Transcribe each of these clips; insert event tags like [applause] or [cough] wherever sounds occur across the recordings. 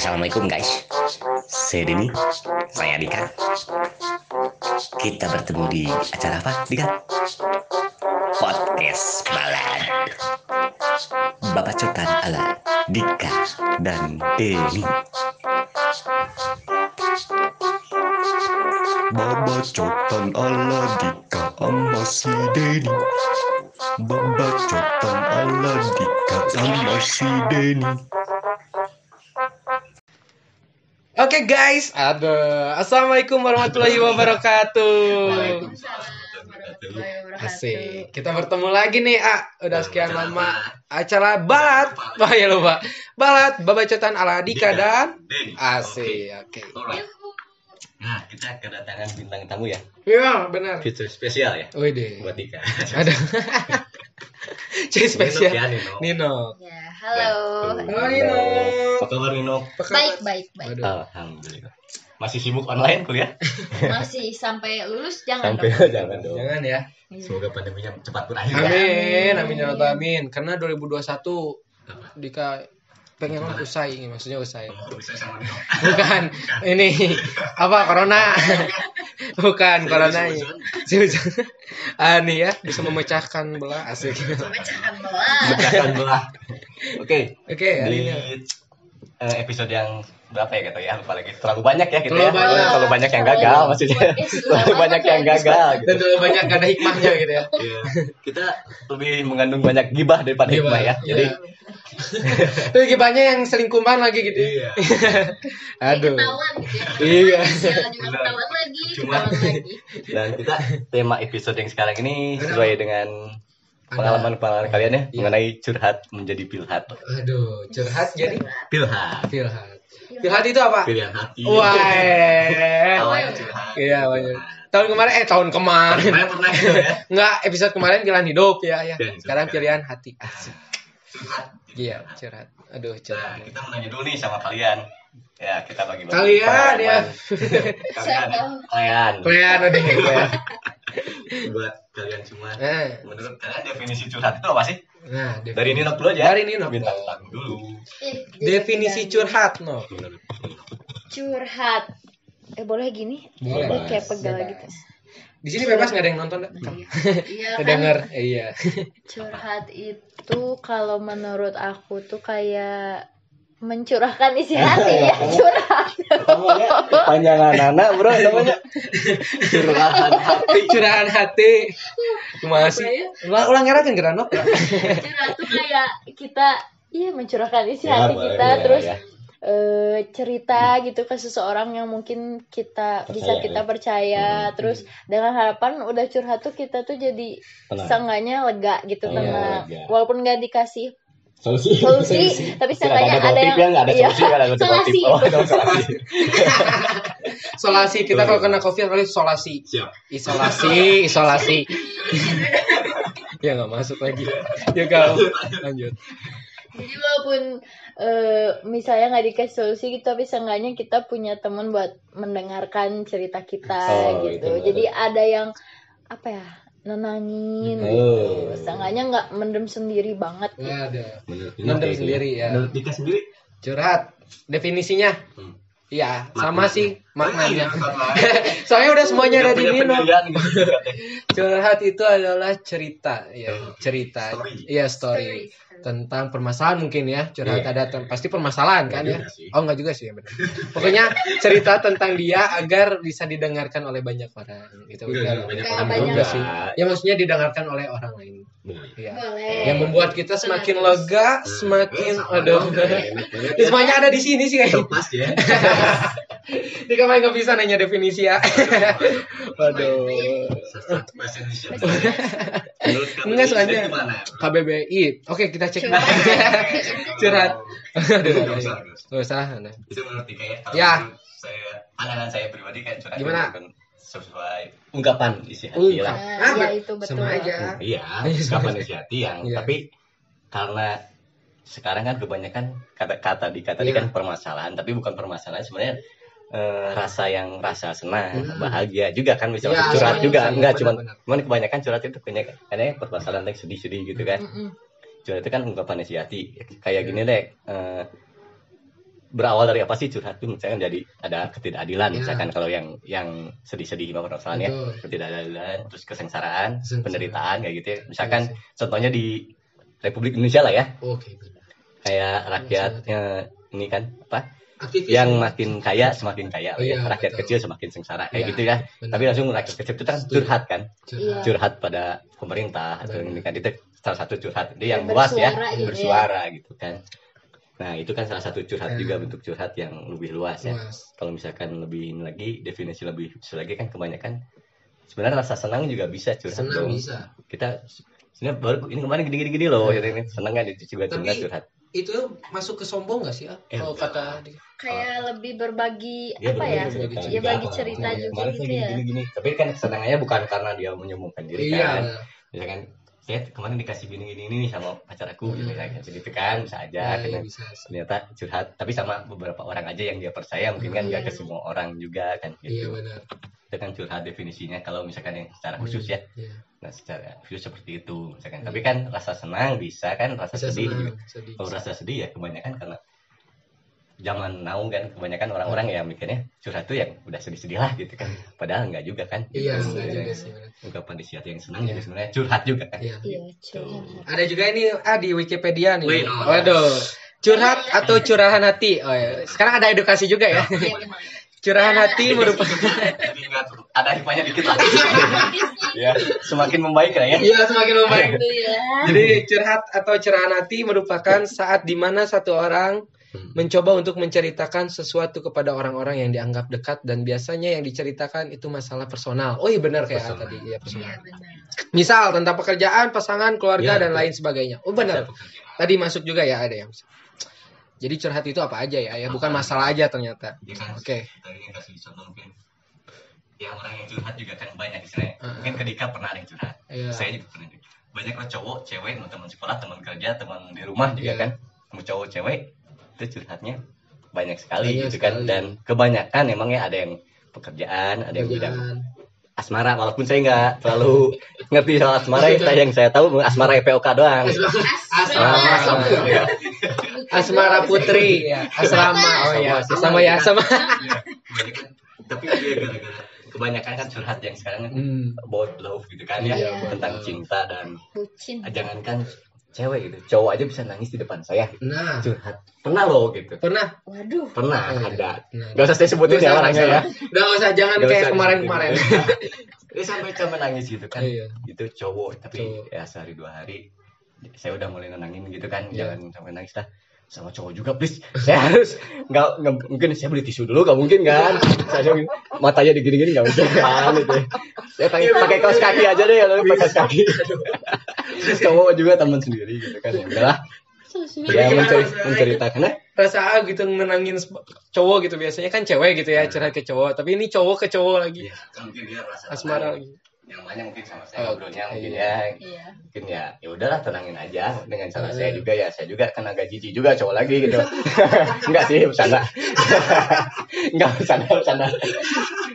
Assalamualaikum guys. Saya Denny. Saya Dika. Kita bertemu di acara apa Dika? Podcast Balad. Babacotan ala Dika dan Denny. Babacotan ala Dika sama si Denny. Babacotan ala Dika sama si Denny Oke guys, aduh, assalamualaikum warahmatullahi wabarakatuh. Asik, kita bertemu lagi nih, ah, udah sekian lama. acara balat, wah ya lupa, balat, babacotan ala Dika dan Asik, oke. Alright. Nah kita kedatangan bintang tamu ya. Iya benar. Fitur spesial ya. Wih deh, Buat Dika. Ada. [laughs] [laughs] Jadi spesial. Nino, ya, Nino. Nino. Ya, halo. Halo Nino. Apa kabar Nino? Apa? Baik, baik, baik. Waduh. Alhamdulillah Masih sibuk online kuliah? [laughs] Masih sampai lulus jangan Sampai dong. [laughs] jangan dong Jangan ya. Semoga pandeminya cepat berakhir ya. Amin, amin ya Rabbal amin. Karena 2021 Dika pengen lah usai, maksudnya usai. Oh. [laughs] Bukan ini apa corona. [laughs] Bukan corona ya. [laughs] Ah nih ya bisa memecahkan belah asik. Pecahkan belah. Pecahkan belah. Oke, Oke, di ini. Episode yang berapa ya kata ya lupa lagi terlalu banyak ya gitu Terlalu ya banyak. terlalu banyak yang gagal maksudnya [laughs] Eh, sudah terlalu banyak banyak yang gagal gitu. Dan terlalu banyak gak ada hikmahnya gitu ya. Iya. kita lebih mengandung banyak gibah daripada Gibah, hikmah ya jadi iya. Terus banyak yang selingkuhan lagi gitu. Iya. [laughs] Aduh. Ketahuan gitu ya. Iya. Ketahuan lagi, Cuma- lagi. dan kita tema episode yang sekarang ini sesuai dengan pengalaman-pengalaman kalian ya Iya. mengenai curhat menjadi pilhat Aduh, curhat jadi pilhat pilhat. Pilhat itu apa? pilihan hati Wah. awalnya curhat Iya, banyak. Tahun kemarin eh tahun kemarin. Kemarin pernah gitu ya [laughs] Enggak, episode kemarin pilihan hidup ya ya. Sekarang ya. pilihan hati. Asik. curhat Iya, curhat. Aduh, Nah, curhat. kita mau nanya dulu nih sama kalian. Ya, kita bagi bagi Kalian, ya. [laughs] Kalian, kalian. Kalian udah ya. Buat kalian semua. Nah, Menurut kalian definisi curhat itu apa sih? nah definisi, Dari Nino dulu aja. Dari Nino. Bintang tamu dulu. Eh, definisi jangan- curhat no. Curhat. Eh boleh gini? Boleh. Ini kayak pegal Bebas. gitu. Di sini bebas nggak ada yang nonton, dah. Iya [laughs] kan? Kedenger. Eh, Iya. [laughs] Curhat itu kalau menurut aku tuh kayak mencurahkan isi hati ya curhat. Namanya panjangan anak, Bro, [laughs] namanya. Curahan hati. Curahan hati. Kumaha sih? Ulang ulang ngerakeun geura no. curhat tuh kayak kita iya mencurahkan isi Ya, hati boleh, kita boleh, terus ya. eh, cerita gitu ke seseorang yang mungkin kita bisa Percaya, kita ya. percaya Hmm, terus dengan harapan udah curhat tuh kita tuh jadi Tenang. seenggaknya lega gitu Iya, tenang lega. walaupun nggak dikasih Solusi. solusi tapi Tidak seenggaknya ada ada yang ya, nggak ada iya, solusi, ada [laughs] solasi tip. Oh, ada solasi. [laughs] Solasi kita kalau kena covid kali solasi. Siap. Isolasi, [laughs] isolasi. ya nggak masuk lagi. Ya kau lanjut. jadi walaupun eh, misalnya nggak dikasih solusi gitu tapi seenggaknya kita punya teman buat mendengarkan cerita kita Oh, gitu itu jadi ada yang apa ya nenangin Oh. gitu seenggaknya nggak mendem sendiri banget gitu. Ada. Menurut Mendem sendiri, ya. Menurut Dika sendiri? Curhat. Definisinya? Hmm. Iya, sama Maknanya. sih maknanya. [laughs] Soalnya udah semuanya ada di Nino. pendirian gitu. [laughs] Curhat itu adalah cerita, ya cerita, Story. iya story. Tentang permasalahan mungkin ya curhat Iya. ada pasti permasalahan kan ya Nggak sih. oh enggak juga sih ya benar pokoknya cerita tentang dia agar bisa didengarkan oleh banyak orang gitu Enggak, Enggak, banyak Kayak orang banyak. juga sih ya maksudnya didengarkan oleh orang lain Boleh. ya boleh yang membuat kita semakin lega semakin Eh, sama aduh banget Ini ya. semuanya ada di sini sih kayaknya Terpas ya. [laughs] di kamar nggak bisa nanya definisi ya waduh [laughs] kamu Enggak, ini soalnya-? KBBI oke kita cek Curhat. [laughs] curhat aduh Nggak usah, nah. Itu menurut Dika ya. Ya. saya pandangan saya pribadi kayak curhat Gimana? sesuai ungkapan isi hati lah. Nah, Ah, ya itu betul sama aja Iya, ungkapan isi hati yang Iya. tapi karena sekarang kan kebanyakan kata-kata Dika tadi Iya. kan permasalahan, tapi bukan permasalahan sebenarnya eh, rasa yang rasa senang, Hmm. bahagia juga kan bisa Iya, masuk curhat iya, juga, iya, enggak benar, cuman kebanyakan curhat itu punya kayaknya permasalahan yang sedih-sedih gitu kan. Mm-mm. Curhat itu kan ungkapan isi hati. Kayak gini deh, eh, berawal dari apa sih curhat tuh misalkan jadi ada ketidakadilan Ya. misalkan kalau yang yang sedih-sedih mau permasalahan ya Betul. ketidakadilan terus kesengsaraan Kesengsaraan. penderitaan kayak gitu ya misalkan Iya contohnya di Republik Indonesia lah ya benar. kayak rakyatnya ini kan apa Aktivis yang ya? makin kaya semakin kaya Oh, iya, rakyat betul. kecil semakin sengsara kayak Iya, gitu ya benar. tapi langsung rakyat kecil itu kan curhat kan Curhat. curhat pada pemerintah atau ini kan itu salah satu curhat itu yang Yang luas ya bersuara gitu ya. bersuara gitu kan nah itu kan salah satu curhat Ya. juga bentuk curhat yang lebih luas ya Luas. kalau misalkan lebih ini lagi definisi lebih khusus lagi kan kebanyakan sebenarnya rasa senang juga bisa curhat Senang dong. bisa. kita sebenarnya baru ini kemarin gini gini gini loh ya, ini senang kan itu juga Tapi- juga curhat Itu masuk ke sombong gak sih? Ah? Eh, Kalau kata di- kayak lebih berbagi Dia apa ya cerita ya juga. bagi cerita Nah, juga kemarin gitu saya ya gini, gini gini tapi kan kesenangannya bukan karena dia menyombongkan diri Iya. kan misalkan saya kemarin dikasih gini gini ini sama pacar aku gitu Hmm. kan gitu kan bisa aja Ya, kan. ya, bisa. ternyata curhat tapi sama beberapa orang aja yang dia percaya mungkin kan nggak ke Iya. semua orang juga kan Iya gitu benar. itu kan curhat definisinya kalau misalkan yang secara khusus ya Iya. nah secara khusus seperti itu misalkan tapi kan rasa senang bisa kan rasa Bisa sedih senang, sedih. kalau rasa sedih ya kebanyakan karena zaman now kan kebanyakan orang-orang ya mikirnya curhat tuh yang udah sedih-sedih lah gitu kan padahal enggak juga kan Iya, Gitu. enggak juga Ya. sih. ungkapan di siat yang senang Iya. jadi sebenarnya curhat juga kan Iya. iya curhat Ada juga ini ah di Wikipedia nih. Wih, no. Waduh. Curhat atau curahan hati. Oh ya. Sekarang ada edukasi juga ya. Iya. Curahan hati merupakan nggak ada hikmahnya dikit lah ya semakin membaik lah ya Iya, semakin membaik. Jadi curhat atau curahan hati merupakan saat di mana satu orang Hmm. mencoba untuk menceritakan sesuatu kepada orang-orang yang dianggap dekat dan biasanya yang diceritakan itu masalah personal. Oh iya benar kayak Personal. tadi ya personal. Iya, benar. Misal tentang pekerjaan, pasangan, keluarga Ya, dan betul. lain sebagainya. Oh benar. Tadi masuk juga ya ada yang. Jadi curhat itu apa aja ya? Ya bukan masalah aja ternyata. Dia kan Oke. tadi yang kasih contoh mungkin ya orang yang curhat juga kan banyak istilahnya Ah. mungkin ketika pernah ada yang curhat Iya. saya juga pernah banyak lah cowok cewek teman sekolah teman kerja teman di rumah juga Iya. kan mau cowok cewek itu curhatnya banyak sekali Banyak gitu kan sekali. dan kebanyakan emangnya ada yang pekerjaan ada yang bidang asmara walaupun saya nggak terlalu ngerti soal asmara ya yang saya tahu asmara EPOK doang Asrama. Asrama. Iya. Asmara Putri ya. Asrama. Oh ya, sama ya sama. Iya, tapi dia gara-gara kebanyakan kan curhat yang sekarang kan Hmm. about love gitu kan ya Iya, tentang cinta dan bucin jangankan cewek gitu cowok aja bisa nangis di depan saya Nah, curhat pernah loh gitu pernah waduh pernah Oh, iya. ada Nah. gak usah saya sebutin ya orangnya ya nggak usah. Jangan kayak kemarin-kemarin. dia [laughs] sampai sampai nangis gitu kan Iya. itu cowok tapi Cowok. ya sehari dua hari saya udah mulai nenangin gitu kan Iya. jangan sampai nangis lah sama cowok juga please. Saya harus nggak nggak mungkin saya beli tisu dulu nggak mungkin kan? Saya matanya digini-gini nggak mungkin kan? Gitu saya pakai pakai kaos kaki aja deh kalau pakai kaos kaki. [laughs] Cowok juga teman sendiri gitu kan. Ya udahlah. Ya menceri- menceritakan eh, Rasa gitu nenangin sep- cowok gitu biasanya kan cewek gitu ya curhat ke cowok, tapi ini cowok ke cowok lagi. Iya, kan mungkin dia rasa Asmara lagi. Yang banyak mungkin sama saya Oh, ngobrolnya mungkin iya. ya. Iya. Mungkin ya ya udahlah tenangin aja dengan cara Eh. saya juga ya. Saya juga agak jijik juga cowok lagi gitu. [laughs] Enggak sih bercanda. [laughs] Enggak bercanda bercanda.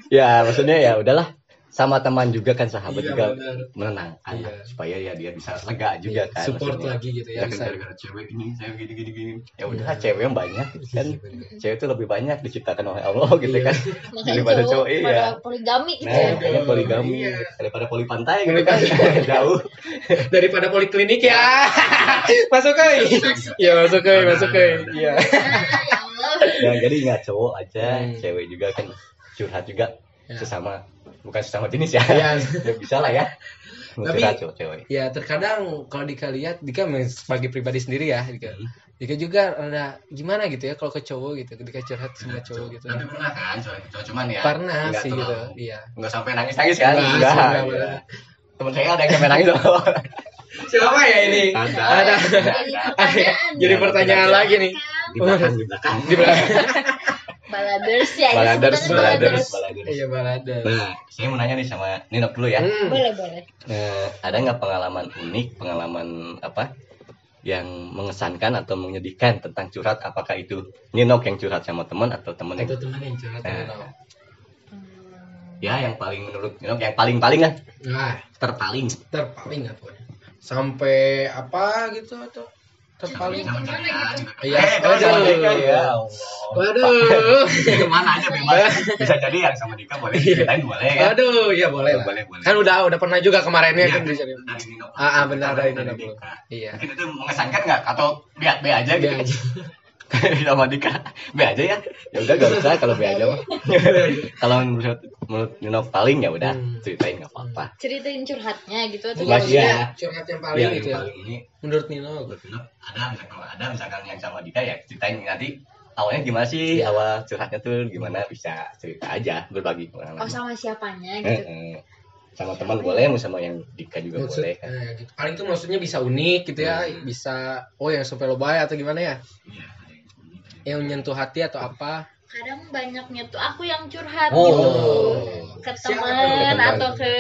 Ya maksudnya ya udahlah sama teman juga kan sahabat Iya, juga benar. menenangkan Iya. lah, supaya ya dia bisa lega juga Iya, kan support maksudnya. lagi gitu ya, gara-gara cewek ini saya gini gini gini ya udah Iya. cewek yang banyak gitu kan Iya, cewek itu lebih banyak diciptakan oleh Allah [laughs] gitu Iya. kan makanya daripada cowok iya poligami gitu Nah, ya makanya poligami Iya. daripada poli pantai gitu kan [laughs] jauh. Daripada poliklinik ya. masuk ke. Ya masuk ke, masuk ke. Iya. Ah, [laughs] ya Allah Ya, jadi nggak cowok aja, Hmm. cewek juga kan curhat juga Ya. sesama bukan sesama jenis ya. Iya. [laughs] ya bisa lah ya. Tapi- cewek. Ya terkadang kalau Dika lihat Dika sebagai pribadi sendiri ya Dika. Hmm. Dika juga ada gimana gitu ya kalau ke cowok gitu Dika curhat sama cowok gitu. Tapi pernah kan cowok cowok cuman ya. Pernah sih terlalu- gitu. Iya. Nggak sampai nangis nangis kan? Nggak, Enggak. enggak, iya. Temen saya ada yang sampai nangis loh. [laughs] Siapa ya ini? Ada. Ada. jadi pertanyaan Jadi Ya, pertanyaan lagi nih. Di belakang, di belakang. Di belakang. [laughs] baladers ya Baladers, sebutannya baladers, baladers. Iya balada. Nah, saya mau nanya nih sama Ninok dulu ya. Hmm. boleh boleh Eh, ada nggak pengalaman unik, pengalaman apa yang mengesankan atau menyedihkan tentang curhat? Apakah itu Ninok yang curhat sama teman atau teman yang Atau teman yang curhat Nah. ya yang paling menurut Ninok yang paling paling lah Nah, terpaling terpaling apa? Sampai apa gitu atau terpaling Gimana gitu? iya Eh, Dika ya. Waduh Ke mana aja bebas. Bisa jadi yang sama Dika boleh ceritain boleh ya. waduh ya boleh lah Boleh, boleh. kan udah udah pernah juga kemarinnya Iya, kan bisa Nino. Ah, ah, benar, dari Nino. Dika. iya Mungkin itu mengesankan nggak atau B, B aja Be gitu? Sama Dika B aja ya. Ya udah gak usah. Kalau B aja mah. [laughs] Kalau menurut menurut Nino paling ya udah. Hmm. ceritain nggak apa-apa. Ceritain curhatnya gitu atau Mas, ya. curhat yang paling yang gitu ya? paling ini. Menurut Nino? Menurut Nino ada misalkan kalau ada misalkan yang sama Dika ya ceritain nanti. Awalnya gimana sih? Ya. awal curhatnya tuh gimana? Bisa cerita aja berbagi Oh pengalaman sama siapanya gitu. eh. sama teman boleh mau sama yang Dika juga Maksud, boleh. kan eh, gitu. paling tuh maksudnya bisa unik gitu ya Hmm. bisa oh yang sampai lo bayar atau gimana ya? Iya, yang menyentuh hati atau apa Kadang banyaknya tuh aku yang curhat Oh. gitu ke teman atau ke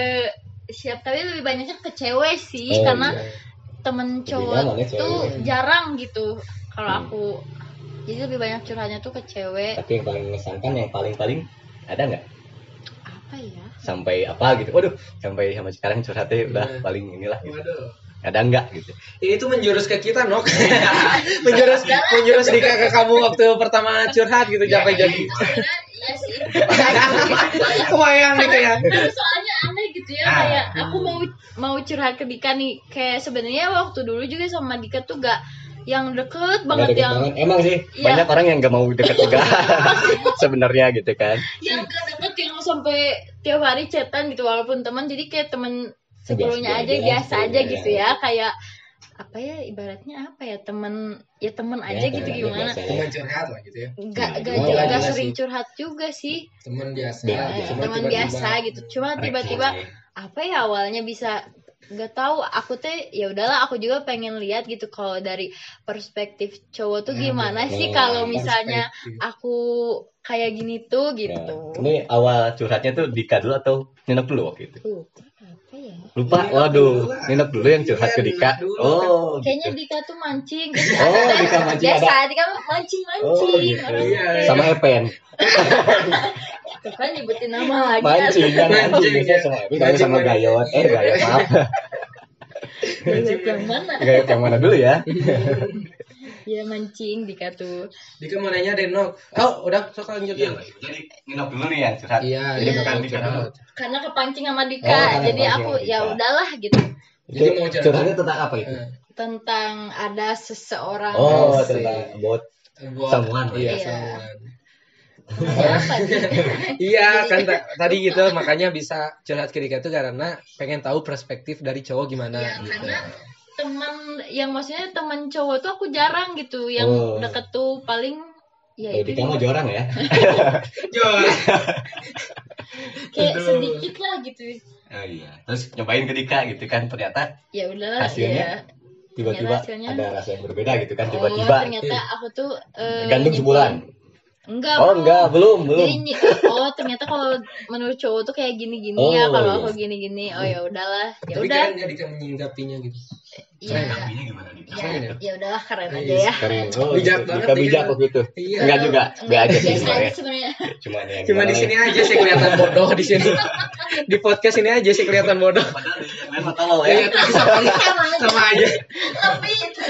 siap tapi lebih banyaknya ke cewek sih Oh, karena iya. temen cowok ya cewek. tuh jarang gitu kalau Hmm. aku jadi lebih banyak curhatnya tuh ke cewek tapi yang paling mengesankan yang paling paling ada nggak apa ya sampai apa gitu waduh sampai sama sekarang curhatnya udah Iya. paling inilah gitu. Waduh. Ada nggak gitu Ini tuh menjurus ke kita, Nok. [laughs] menjurus menjurus di ke kamu waktu pertama curhat gitu Iya, sampai jadi. Sebenarnya iya sih [laughs] Kebayang gitu ya. Soalnya aneh gitu ya Ah. kayak aku mau mau curhat ke Dika nih kayak sebenarnya waktu dulu juga sama Dika tuh gak yang deket banget deket yang banget. emang sih Iya. banyak orang yang nggak mau deket juga [laughs] sebenarnya gitu kan yang gak deket yang sampai tiap hari chatan gitu walaupun teman jadi kayak temen sebelumnya aja aja, biasa aja iya. gitu ya kayak apa ya ibaratnya apa ya temen ya temen aja Ya, gitu temen gimana biasa. Teman curhat lah gitu ya. nggak Iya, nggak oh, iya sering sih. curhat juga sih Teman biasa. Iya, Eh, iya. Cuma teman tiba-tiba- biasa gitu cuma tiba-tiba apa ya awalnya bisa nggak tahu aku teh ya udahlah aku juga pengen lihat gitu kalau dari perspektif cowok tuh Nah, gimana betul. sih kalau Perspektif. misalnya aku kayak gini tuh Ya, gitu ini awal curhatnya tuh Dika dulu atau Ninok dulu waktu itu apa ya lupa waduh. Ninok dulu yang curhat Iya, ke Dika oh kayaknya gitu. Dika tuh mancing Oh, Dika mancing biasa ada. Dika mancing mancing Oh, gitu. Iya, sama Epen Tuh kan nyebutin nama lagi mancing kan Mancing, mancing biasa ya. sama Epen sama. Gayot eh Gayot maaf Lihat yang mana Gayot yang mana dulu ya [laughs] ya mancing Dika tuh Dika mau nanya deh, Nok. Oh, udah sok lanjut. Iya, ya. jadi Ninok dulu nih yang curhat Iya, jadi iya, bukan Dika dulu karena kepancing sama Dika Oh, jadi aku ya udahlah gitu Jadi mau curhat. curhatnya tentang apa itu Eh, tentang ada seseorang oh tentang buat buat- Samuan. Iya, Iya. nih? [laughs] Iya kan ta- tadi gitu makanya bisa curhat ke Dika itu karena pengen tahu perspektif dari cowok gimana Ya, gitu. karena teman yang maksudnya teman cowok tuh aku jarang gitu yang Oh. deket tuh paling ya Eh, itu juga. jorang ya [laughs] kayak Aduh. sedikit lah gitu oh iya terus nyobain ke Dika gitu kan ternyata ya udahlah Hasilnya? ya tiba-tiba hasilnya- ada rasa yang berbeda gitu kan oh tiba-tiba ternyata aku tuh eh, gandum nyimpen- sebulan enggak oh enggak belum belum Jadi oh ternyata kalau menurut cowok tuh kayak gini-gini Oh, ya kalau iya. aku gini-gini oh ya udahlah ya Tapi udah keren nggak Dika menyinggapinya gitu. Ya gimana Dika ya Keren ya? ya udahlah keren Iya, aja ya keren [laughs] oh Bijak gitu. banget bijak waktu itu Iya. enggak juga enggak aja sih biasa sebenarnya cuma yang Cuma di sini ya. aja sih kelihatan bodoh di sini. [laughs] Di podcast ini aja sih kelihatan bodoh. padahal mah tolol Iya, ya tapi sama aja. Itu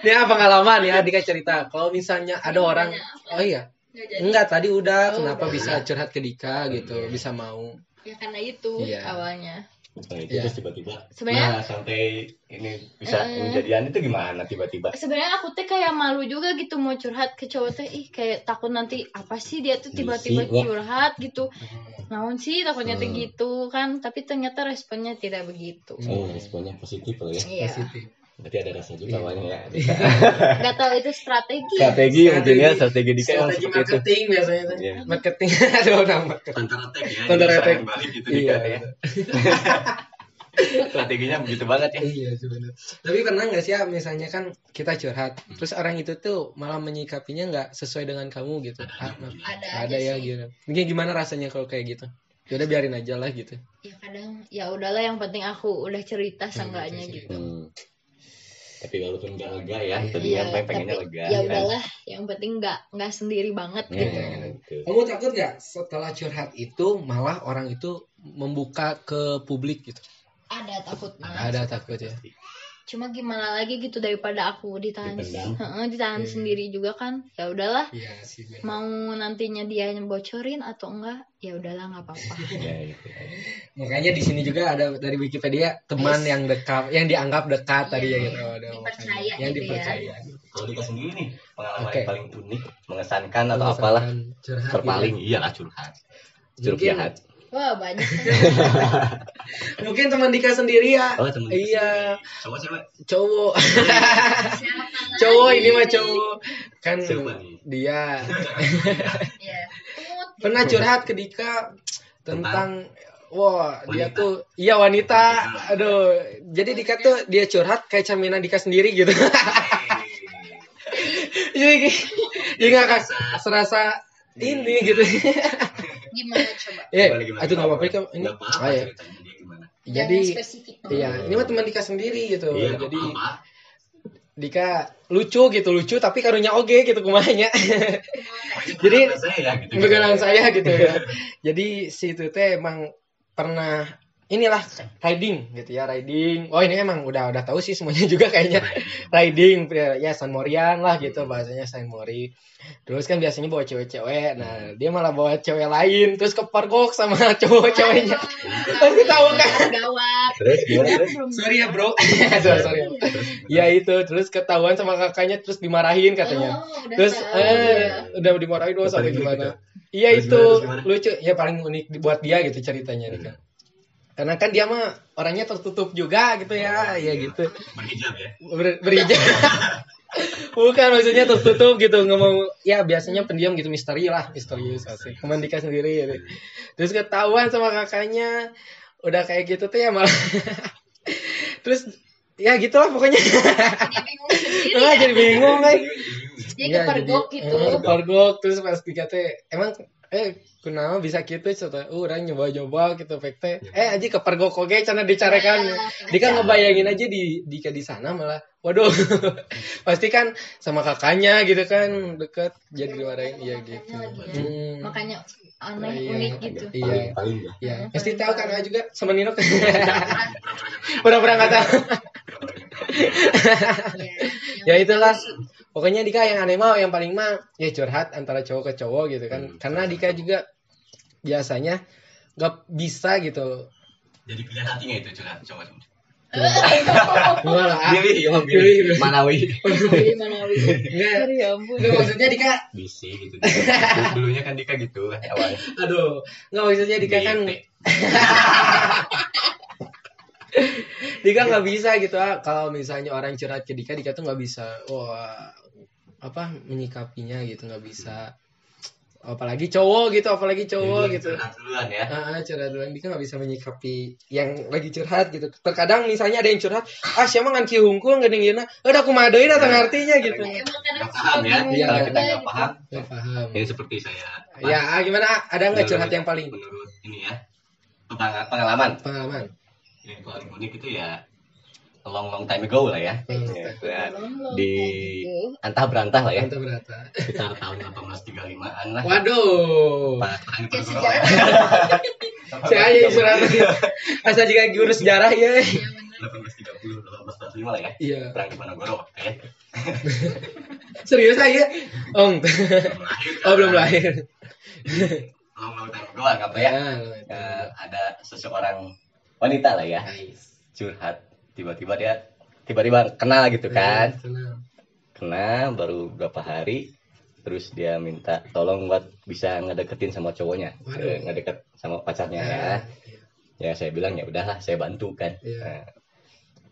Ini apa pengalaman ya Dika cerita. Kalau misalnya ada orang Oh iya. Enggak, tadi udah Oh, kenapa bisa curhat ke Dika gitu, bisa mau. ya karena itu Iya. awalnya Nah, itu Iya. terus tiba-tiba Sebenarnya- nah sampai ini bisa Eh. kejadian itu gimana tiba-tiba sebenarnya aku teh kayak malu juga gitu mau curhat ke cowok teh ih kayak takut nanti apa sih dia tuh tiba-tiba Isi, wah. curhat gitu naon sih takutnya teh Hmm. gitu kan tapi ternyata responnya tidak begitu oh responnya positif loh ya iya Positif. Berarti ada rasa juga Iya. awalnya ya [laughs] nggak tahu itu strategi strategi mungkin ya strategi emang Strategi seperti itu marketing biasanya tuh. Iya. Marketing aduh nama. counter attack ya Counter jadi attack. balik gitu Iya. Ya strateginya begitu banget ya Iya sebenarnya. Tapi pernah nggak sih ya misalnya kan kita curhat, terus orang itu tuh malah menyikapinya nggak sesuai dengan kamu gitu. Ah, ada ada aja ya sih. gitu. Mungkin gimana rasanya kalau kayak gitu? Ya udah biarin aja lah gitu. ya kadang ya udahlah yang penting aku udah cerita seenggaknya gitu sih. gitu Hmm. Tapi walaupun nggak lega ya, tadi Iya, yang pengen pengennya tapi lega. ya kan. udahlah yang penting nggak nggak sendiri banget Hmm, gitu gitu. Kamu takut nggak setelah curhat itu malah orang itu membuka ke publik gitu? ada takutnya Ada takut ya. Cuma gimana lagi gitu daripada aku ditahan Dipendam. Heeh, ditahan Iya. sendiri juga kan ya udahlah Iya sih. bener. mau nantinya dia bocorin atau enggak ya udahlah nggak apa-apa [laughs] Ya, gitu. Makanya di sini juga ada dari Wikipedia teman yang dekat, yang dianggap dekat tadi ya Iya, gitu. Ada dipercaya yang gitu ya. dipercaya. Kalau Dika sendiri nih pengalaman yang paling unik, mengesankan atau apalah curhat terpaling gitu. iyalah curhat. Curug Mungkin- jahat. Wah banyak [laughs] Mungkin teman Dika sendiri ya. Oh, Dika Iya, sendiri. Cowok cewek. [laughs] cowok. Siapa cowok lagi? ini mah cowok. Kan Siapa nih? dia ya Tut, pernah curhat ke Dika tentang Wah, dia tuh iya wanita. Aduh, jadi Dika tuh dia curhat kayak cerminan Dika sendiri gitu. [laughs] jadi jadi nggak serasa ini gitu. Gimana coba Eh, Gimana, itu nggak apa-apa kan ini. Nggak apa-apa Ah, ya. Jadi iya, ini mah teman Dika sendiri gitu. Iya, jadi apa-apa. Dika lucu gitu, lucu tapi karunya oge gitu kumanya. Jadi Kenapa saya ya gitu. Begalan saya gitu ya. Jadi si itu teh emang pernah inilah riding gitu ya riding. Oh ini emang udah udah tahu sih semuanya [laughs] juga kayaknya riding ya, ya San Morian lah gitu bahasanya San Mori. Terus kan biasanya bawa cewek-cewek. Nah dia malah bawa cewek lain terus kepergok sama [laughs] cowok-ceweknya. Pasti tahu kan? gawat Terus terus? Sorry ya bro. [laughs] sorry, sorry. Ya itu terus ketahuan sama kakaknya terus dimarahin katanya. Oh, udah Terus tahu, eh ya. udah dimarahin doang sampai gimana? itu. Iya itu gimana, terus gimana? lucu ya paling unik buat dia gitu ceritanya nih kan. Karena kan dia mah orangnya tertutup juga gitu ya, ya gitu. Berhijab ya. Ber, berijab. [laughs] Bukan maksudnya tertutup gitu nggak mau ya biasanya pendiam gitu misteri lah misterius asik kemandika sendiri gitu. terus ketahuan sama kakaknya udah kayak gitu tuh ya malah [laughs] terus ya gitulah pokoknya dia bingung sendiri ya. jadi bingung kan dia Iya, kepergok jadi, gitu kepergok terus pas dikata emang eh kenapa bisa gitu cerita uh, orang nyoba-nyoba gitu fake teh eh aja kepergok oke cara dicarekan. Ya, dia kan ngebayangin aja di di di sana malah. Waduh. [laughs] Pasti kan sama kakaknya gitu kan deket jadi dimarahin. iya gitu. ya. Hmm, makanya aneh Iya. unik gitu. Iya. Ya. iya. Pasti tahu kan juga sama Nino. [laughs] Pura-pura nggak tahu. Ya, [laughs] ya itulah pokoknya Dika yang aneh mah yang paling mah ya curhat antara cowok ke cowok gitu kan Hmm. karena Dika juga biasanya nggak bisa gitu Jadi pilihan hatinya itu curhat ah? Pilih, ya Pilih. pilih. Manawi. gimana gitu Nggak, ya ampun maksudnya Dika Bisi gitu. Dulunya kan Dika gitu awalnya. aduh nggak maksudnya Dika kan Bete. Dika nggak bisa gitu ah kalau misalnya orang curhat ke Dika Dika tuh nggak bisa wah apa menyikapinya gitu nggak bisa apalagi cowok gitu apalagi cowok Jadi gitu curhat duluan ya. Ah, curhat duluan Dika nggak bisa menyikapi yang lagi curhat gitu. Terkadang misalnya ada yang curhat, ah siapa ngan ki hungkul gak dengina, udah aku madoin atau ngartinya gitu. emang kadang Nggak paham ya. Kalau iya. kita nggak paham, Gak paham. ini seperti saya. Ya, ah, gimana? Ada nggak curhat yang paling menurut ini ya peng- pengalaman pengalaman? yang paling unik itu ya long long time ago lah ya. Hmm. Ya, di antah berantah lah ya Mantap berata. sekitar tahun 1835an lah. Waduh. Kayak sejarah. ya. Saya aja surat asal juga guru sejarah ya. 1830 1845 lah ya. Iya. Perang Diponegoro [laughs] ya. Serius aja? Om. Oh, belum lahir. Long long time ago anggap ya. Eh, ada seseorang wanita lah ya curhat tiba-tiba dia tiba-tiba kenal gitu kan Tenang. kena baru berapa hari terus dia minta tolong buat bisa ngedeketin sama cowoknya Waduh. Eh, ngedeket sama pacarnya ya ya saya bilang ya udahlah saya bantu kan Iya. Nah,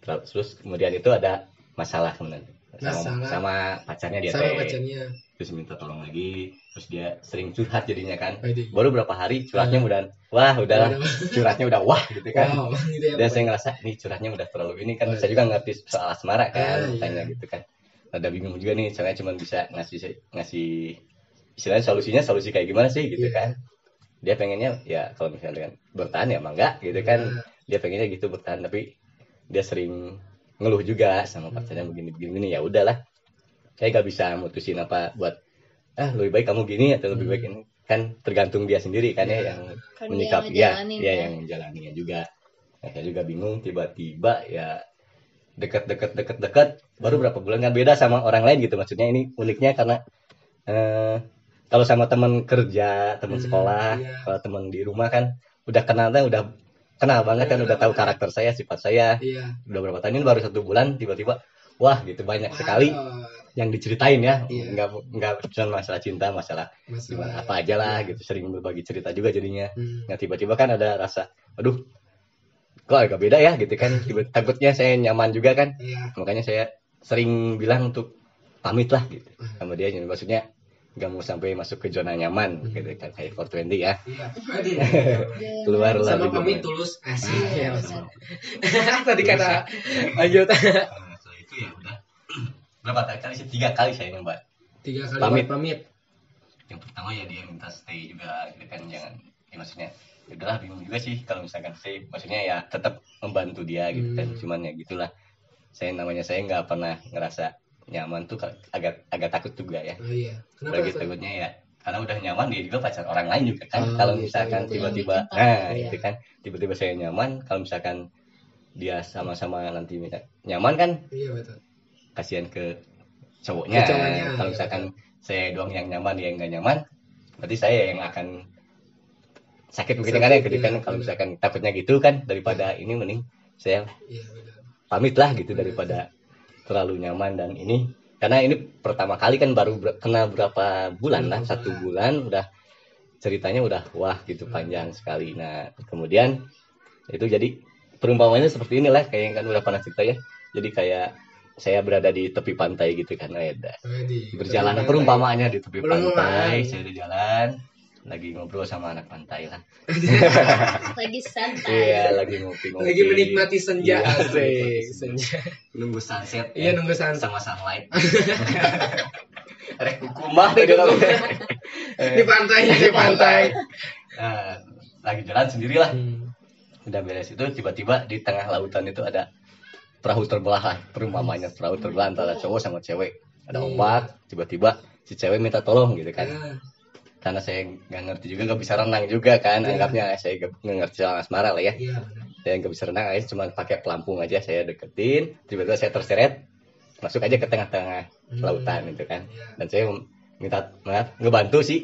terus- terus kemudian itu ada masalah kemudian sama, Masalah. sama pacarnya dia Sama teh. pacarnya. Terus minta tolong lagi terus dia sering curhat jadinya kan. Baru berapa hari curhatnya udah wah udahlah [laughs] curhatnya udah wah gitu kan. Wow, [laughs] gitu ya. dan saya ngerasa nih curhatnya udah terlalu ini kan. Saya juga ngerti soal asmara kan Ah, iya. tanya gitu kan. Ada bingung juga nih soalnya cuma bisa ngasih ngasih istilahnya solusinya solusi kayak gimana sih gitu Iya. kan. Dia pengennya ya kalau misalnya kan bertahan ya emang enggak gitu kan. Iya. dia pengennya gitu bertahan tapi dia sering ngeluh juga sama Hmm. pacarnya begini begini ya udahlah saya gak bisa mutusin apa buat ah lebih baik kamu gini atau lebih Hmm. baik ini kan tergantung dia sendiri kan ya Iya. yang Kan dia menyikapi ya ngejalanin dia ya. yang menjalaninya juga Nah, saya juga bingung tiba-tiba ya deket deket baru berapa bulan kan beda sama orang lain gitu maksudnya ini uniknya karena eh kalau sama teman kerja teman Hmm, sekolah iya. kalau teman di rumah kan udah kenalnya udah kenal banget kan Udah udah tahu karakter saya sifat saya Iya. udah berapa tahun ini baru satu bulan tiba-tiba wah gitu banyak sekali yang diceritain ya Iya. nggak nggak cuma masalah cinta masalah masalah. gimana apa aja lah Iya. gitu sering berbagi cerita juga jadinya Hmm. nah tiba-tiba kan ada rasa aduh kok agak beda ya gitu kan tiba takutnya saya nyaman juga kan Iya. makanya saya sering bilang untuk pamit lah gitu Hmm. sama dia jadi maksudnya nggak mau sampai masuk ke zona nyaman Hmm. gitu kan kayak 420 ya Iya. [laughs] Keluar lah Sama pamit tulus asik Iya, ya. [laughs] Tadi kata lanjut [laughs] Nah, setelah itu ya udah berapa kali sih tiga kali saya nyoba tiga kali Pamit. pamit. yang pertama ya dia minta stay juga gitu kan jangan ya maksudnya ya udahlah bingung juga sih kalau misalkan stay maksudnya ya tetap membantu dia gitu kan Hmm. cuman ya gitulah saya namanya saya nggak pernah ngerasa nyaman tuh agak agak takut juga ya Oh iya. Kenapa? bagi takutnya ya karena udah nyaman dia juga pacar orang lain juga kan Oh, kalau gitu, misalkan gitu. tiba-tiba Yang bikin nah takut, ya. itu kan tiba-tiba saya nyaman kalau misalkan dia sama-sama nanti nyaman kan Iya betul. Kasihan ke cowoknya. Ke cowoknya, Kalau iya, misalkan saya doang yang nyaman dia yang nggak nyaman, berarti saya yang akan sakit mungkin kan ya, kan. iya, Kalau misalkan takutnya gitu kan daripada ini mending saya Iya betul. pamit lah gitu Benar. daripada terlalu nyaman dan ini karena ini pertama kali kan baru ber- kena berapa bulan lah satu bulan. bulan udah ceritanya udah wah gitu panjang sekali nah kemudian itu jadi perumpamannya seperti inilah kayak yang kan udah pernah cerita ya jadi kayak saya berada di tepi pantai gitu kan Eda Jadi, berjalan betul, perumpamaannya di tepi pantai saya di jalan lagi ngobrol sama anak pantai lah [laughs] lagi santai iya lagi ngopi-ngopi Lagi menikmati senja Iya, asik. menikmati Senja. nunggu sunset Iya ya, nunggu santai. sama sunlight [laughs] rek namanya. Di pantai, di pantai. Nah, lagi jalan sendiri lah Hmm. udah beres itu tiba-tiba di tengah lautan itu ada perahu terbelah lah perumpamanya perahu terbelah antara cowok sama cewek ada ombak tiba-tiba si cewek minta tolong gitu kan Ah, karena saya nggak ngerti juga nggak bisa renang juga kan Iya. anggapnya saya nggak ngerti soal asmara lah ya Iya. saya nggak bisa renang aja cuma pakai pelampung aja saya deketin tiba-tiba saya terseret masuk aja ke tengah-tengah Hmm. lautan itu kan Iya. dan saya minta maaf ngebantu si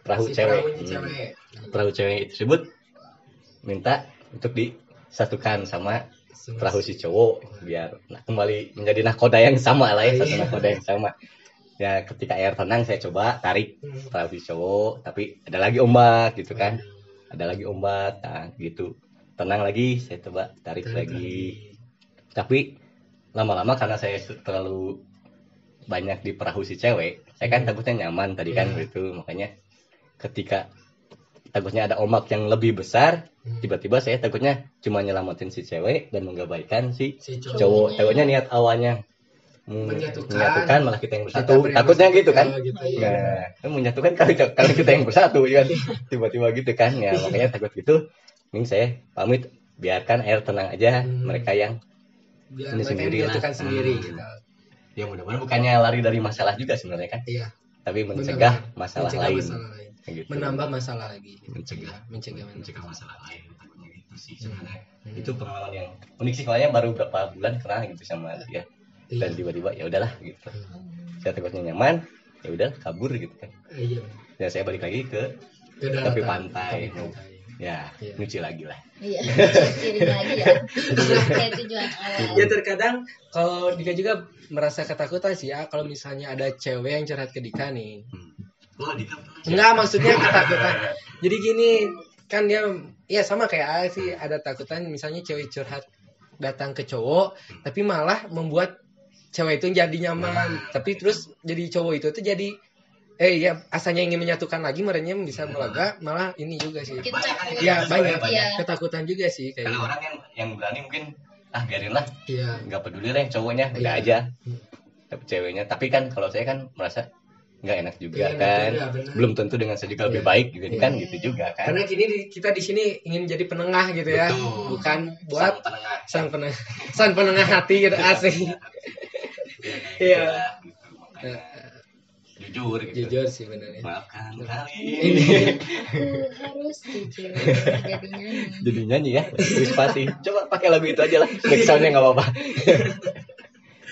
perahu Si cewek perahunya Hmm. cewek. perahu cewek tersebut minta untuk disatukan sama perahu si cowok biar nah, kembali menjadi nahkoda yang sama lah ya satu Iya. nahkoda yang sama ya ketika air tenang saya coba tarik Hmm. perahu si cowok tapi ada lagi ombak gitu kan ada lagi ombak nah gitu tenang lagi saya coba tarik Tarik lagi tapi lama-lama karena saya terlalu banyak di perahu si cewek saya kan Hmm. takutnya nyaman tadi kan Iya. gitu makanya ketika takutnya ada ombak yang lebih besar Hmm. tiba-tiba saya takutnya cuma nyelamatin si cewek dan menggabaikan si Si cowok cowok. takutnya niat awalnya hmm, Menyatukan. menyatukan malah kita yang Kita bersatu beri takutnya gitu kan oh, gitu, iya. nah kan menyatukan kalau kalau kita yang bersatu ya kan [laughs] tiba-tiba gitu kan ya makanya takut gitu ini saya pamit biarkan air tenang aja Hmm. mereka yang Biar Ini mereka sendiri lah. menyatukan sendiri Hmm. gitu. ya mudah-mudahan bukannya lari dari masalah juga sebenarnya kan Iya. tapi mencegah Benar-benar. masalah Mencegah lain masalah gitu. Menambah masalah lagi. Mencegah. Iya, mencegah, mencegah masalah lain gitu sih Hmm. sebenarnya Hmm. itu pengalaman yang unik sih soalnya baru beberapa bulan kenal gitu sama dia Iya. dan tiba-tiba ya udahlah gitu Hmm. saya takutnya nyaman ya udah kabur gitu kan Iya. dan saya balik lagi ke Ke daratan. Tepi pantai. Tepi pantai. ya Iya. nyuci lagi lah iya [laughs] lagi ya [laughs] tujuan awal Ya terkadang kalau Dika juga merasa ketakutan sih ya kalau misalnya ada cewek yang curhat ke Dika nih. Oh Enggak maksudnya ketakutan. Jadi gini kan dia ya sama kayak A sih ada takutan misalnya cewek curhat datang ke cowok tapi malah membuat cewek itu jadi nyaman. Tapi terus jadi cowok itu tuh jadi eh ya asalnya ingin menyatukan lagi merenya bisa melaga malah ini juga sih. Banyak ya banyak. Iya. ketakutan juga sih kayak kalau orang yang yang berani mungkin ah biarin lah. Iya. Nggak peduli lah yang cowoknya udah Iya. aja. Tapi ceweknya tapi kan kalau saya kan merasa nggak enak juga Iya, kan betul, benar. belum tentu dengan saya juga lebih Iya. baik gitu Iya. kan gitu juga kan karena kini kita di sini ingin jadi penengah gitu ya Betul. bukan buat Sang penengah sang penengah sang penengah hati gitu asik Iya. gitu, makanya. jujur gitu jujur sih benar ya maafkan kali ini harus jujur jadi nyanyi. Jadi nyanyi ya. Coba pakai lagu itu aja lah. Backsoundnya nggak apa-apa. [laughs]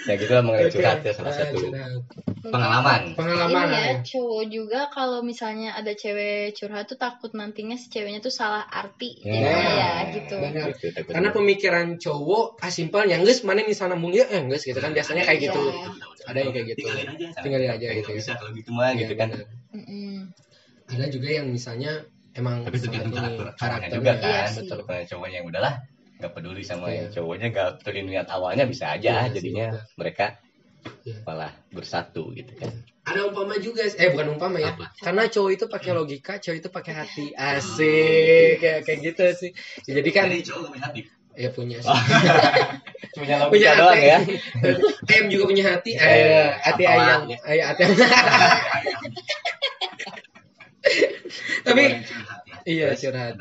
ya gitu lah mengenai curhat ya salah Ah, satu. pengalaman pengalaman Ini ya ya. cowok juga kalau misalnya ada cewek curhat tuh takut nantinya si ceweknya tuh salah arti. Nah, ya gitu. benar. Gitu, takut karena pemikiran cowok ah simpelnya geus mana misalnya mulia eh geus gitu kan biasanya kayak gitu Iya. Ada yang kayak gitu. tinggalin aja Tinggalin aja gitu ya. bisa kalau gitu mah Iya, gitu kan. Mm-mm. ada juga yang misalnya emang tapi tergantung karakter karakternya juga Iya kan sih. betul kalau cowoknya yang udahlah nggak peduli sama Iya. yang cowoknya nggak peduli niat awalnya bisa aja Iya sih, jadinya mereka Iya. malah bersatu gitu kan. Ada umpama juga eh bukan umpama ya. Apa? karena cowok itu pakai logika cowok itu pakai hati. Asik kayak kayak gitu sih. Ya, jadi kan Jadi cowok punya hati? Ya punya sih. [laughs] punya logika punya doang hati. ya. [laughs] M juga punya hati. Eh, eh, hati apalah. ayam. ayam. [laughs] Hati tapi ya. iya curhat.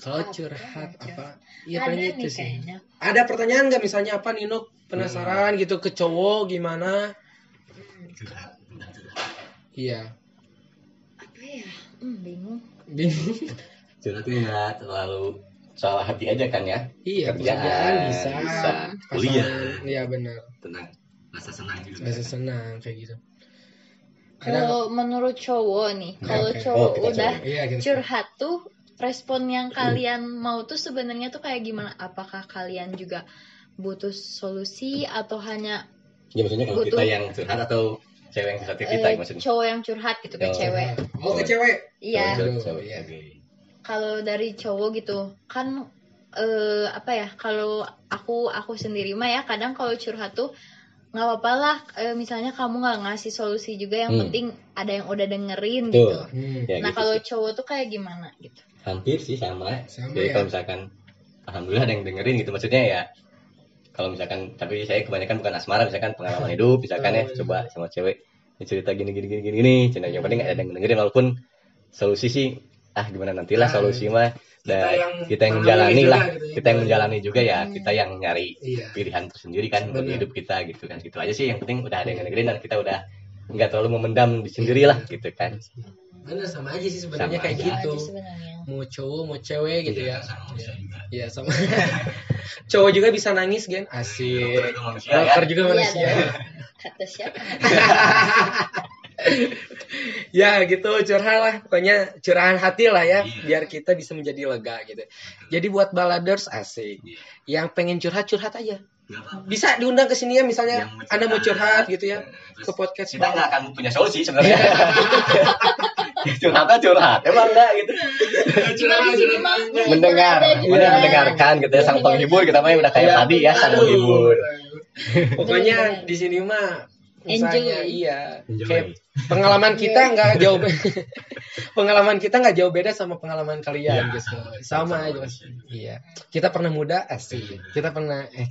kalau curhat apa iya Ada paling nih itu sih. kayaknya. ada pertanyaan nggak misalnya apa Nino? Penasaran gitu ke cowok gimana? Iya. Apa ya? Hmm, bingung. bingung. [laughs] Curhat itu nggak terlalu Soal hati aja kan ya. iya Kerjaan, pekerjaan bisa, bisa. Kuliah. Iya benar. Tentang rasa senang juga. Rasa senang kayak gitu. Kalau menurut cowok nih, kalau Oke. cowok Oh, udah iya gitu curhat tuh respon yang kalian mau tuh sebenarnya tuh kayak gimana? Apakah kalian juga butuh solusi atau hanya Ya maksudnya kalau Butuh. kita yang curhat atau cewek yang curhat ke kita eh, maksudnya. cowok yang curhat gitu ke Oh. cewek? oh ke cewek Iya. Iya. Kalau dari cowok gitu kan eh, apa ya? Kalau aku aku sendiri mah ya kadang kalau curhat tuh nggak apa-apa lah eh, misalnya kamu nggak ngasih solusi juga yang Hmm. penting ada yang udah dengerin Tuh. gitu. Hmm. Ya, nah gitu kalau sih. cowok tuh kayak gimana gitu? hampir sih sama. Sama Jadi ya. kalau misalkan alhamdulillah ada yang dengerin gitu maksudnya ya kalau misalkan tapi saya kebanyakan bukan asmara misalkan pengalaman [laughs] hidup misalkan ya Oh, iya. coba sama cewek ini cerita gini gini gini gini gini Cina yang penting ada yang dengerin walaupun solusi sih ah gimana nantilah Ah, solusi mah kita yang kita yang menjalani juga lah. gitu ya. kita yang menjalani juga ya. Hmm. kita yang nyari iya. pilihan tersendiri kan buat Benar. hidup kita gitu kan. Gitu aja sih yang penting udah ada yang dengerin dan kita udah nggak terlalu memendam di sendiri lah gitu kan. Bener sama aja sih sebenarnya Sama kayak aja. gitu. Aja mau cowok mau cewek gitu Iya, ya. sama manusia juga. Iya sama. [laughs] Cowok juga bisa nangis gen. Asik. Dokter juga manusia ya. juga manusia. Iya, dong. [laughs] Kata siapa? [laughs] [laughs] ya gitu. Curhat lah. Pokoknya curahan hati lah ya Iya. biar kita bisa menjadi lega gitu. Jadi buat baladers asik. Iya. yang pengen curhat curhat aja. Bisa diundang ke sini ya misalnya Yang anda mau curhat gitu ya Terus ke podcast kita nggak akan punya solusi sebenarnya. [laughs] Curhatnya curhat emang enggak gitu. Curhat Bang? mendengar. Juga. Kemudian mendengarkan gitu ya sang penghibur kita mah udah kayak Iya. tadi ya sang penghibur. Pokoknya di sini mah misalnya Enjoy. iya. Enjoy. kayak pengalaman kita nggak jauh be- [laughs] pengalaman kita nggak jauh beda sama pengalaman kalian Iya, gitu. Sama. sama aja. Iya. Kita pernah muda asik kita pernah eh,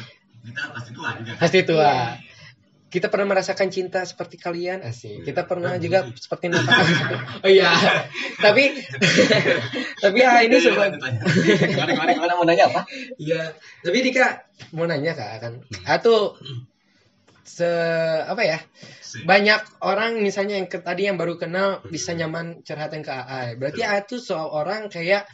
[laughs] kita pasti tua juga. pasti tua. Iya. kita pernah merasakan cinta seperti kalian asik kita pernah juga seperti [laughs] oh iya. Tapi tapi ya ini sebuah gimana gimana mau nanya apa? Iya, tapi Dika mau nanya kak kan, atau se apa ya banyak orang misalnya yang ke, tadi yang baru kenal bisa nyaman curhatan ke AA, berarti AA tuh seorang kayak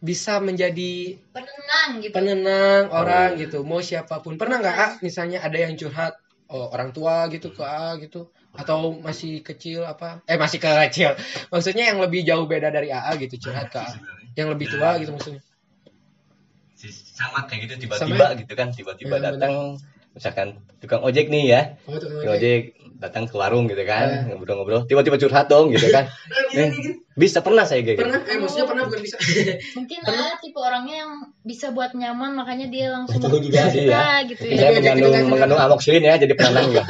bisa menjadi Penenang gitu. penenang orang gitu, mau siapa pun. Pernah nggak A misalnya ada yang curhat oh, orang tua gitu ke AA gitu atau masih kecil apa? Eh masih kecil. [laughs] Maksudnya yang lebih jauh beda dari AA gitu curhat ke AA yang lebih tua gitu maksudnya. Sama kayak gitu Sama tiba-tiba gitu kan tiba-tiba Iya, datang misalkan tukang ojek nih ya. Oh, tukang ojek. datang ke warung gitu Iya. kan ngobrol-ngobrol tiba-tiba curhat dong gitu kan. [laughs] Eh, bisa pernah saya kayak gitu? pernah eh maksudnya pernah bukan bisa? [laughs] [laughs] Mungkin ada tipe orangnya yang bisa buat nyaman makanya dia langsung Betul juga sih ya. gitu saya ya. Aja mengandung gitu kan. mengandung amoxilin ya jadi penenang enggak?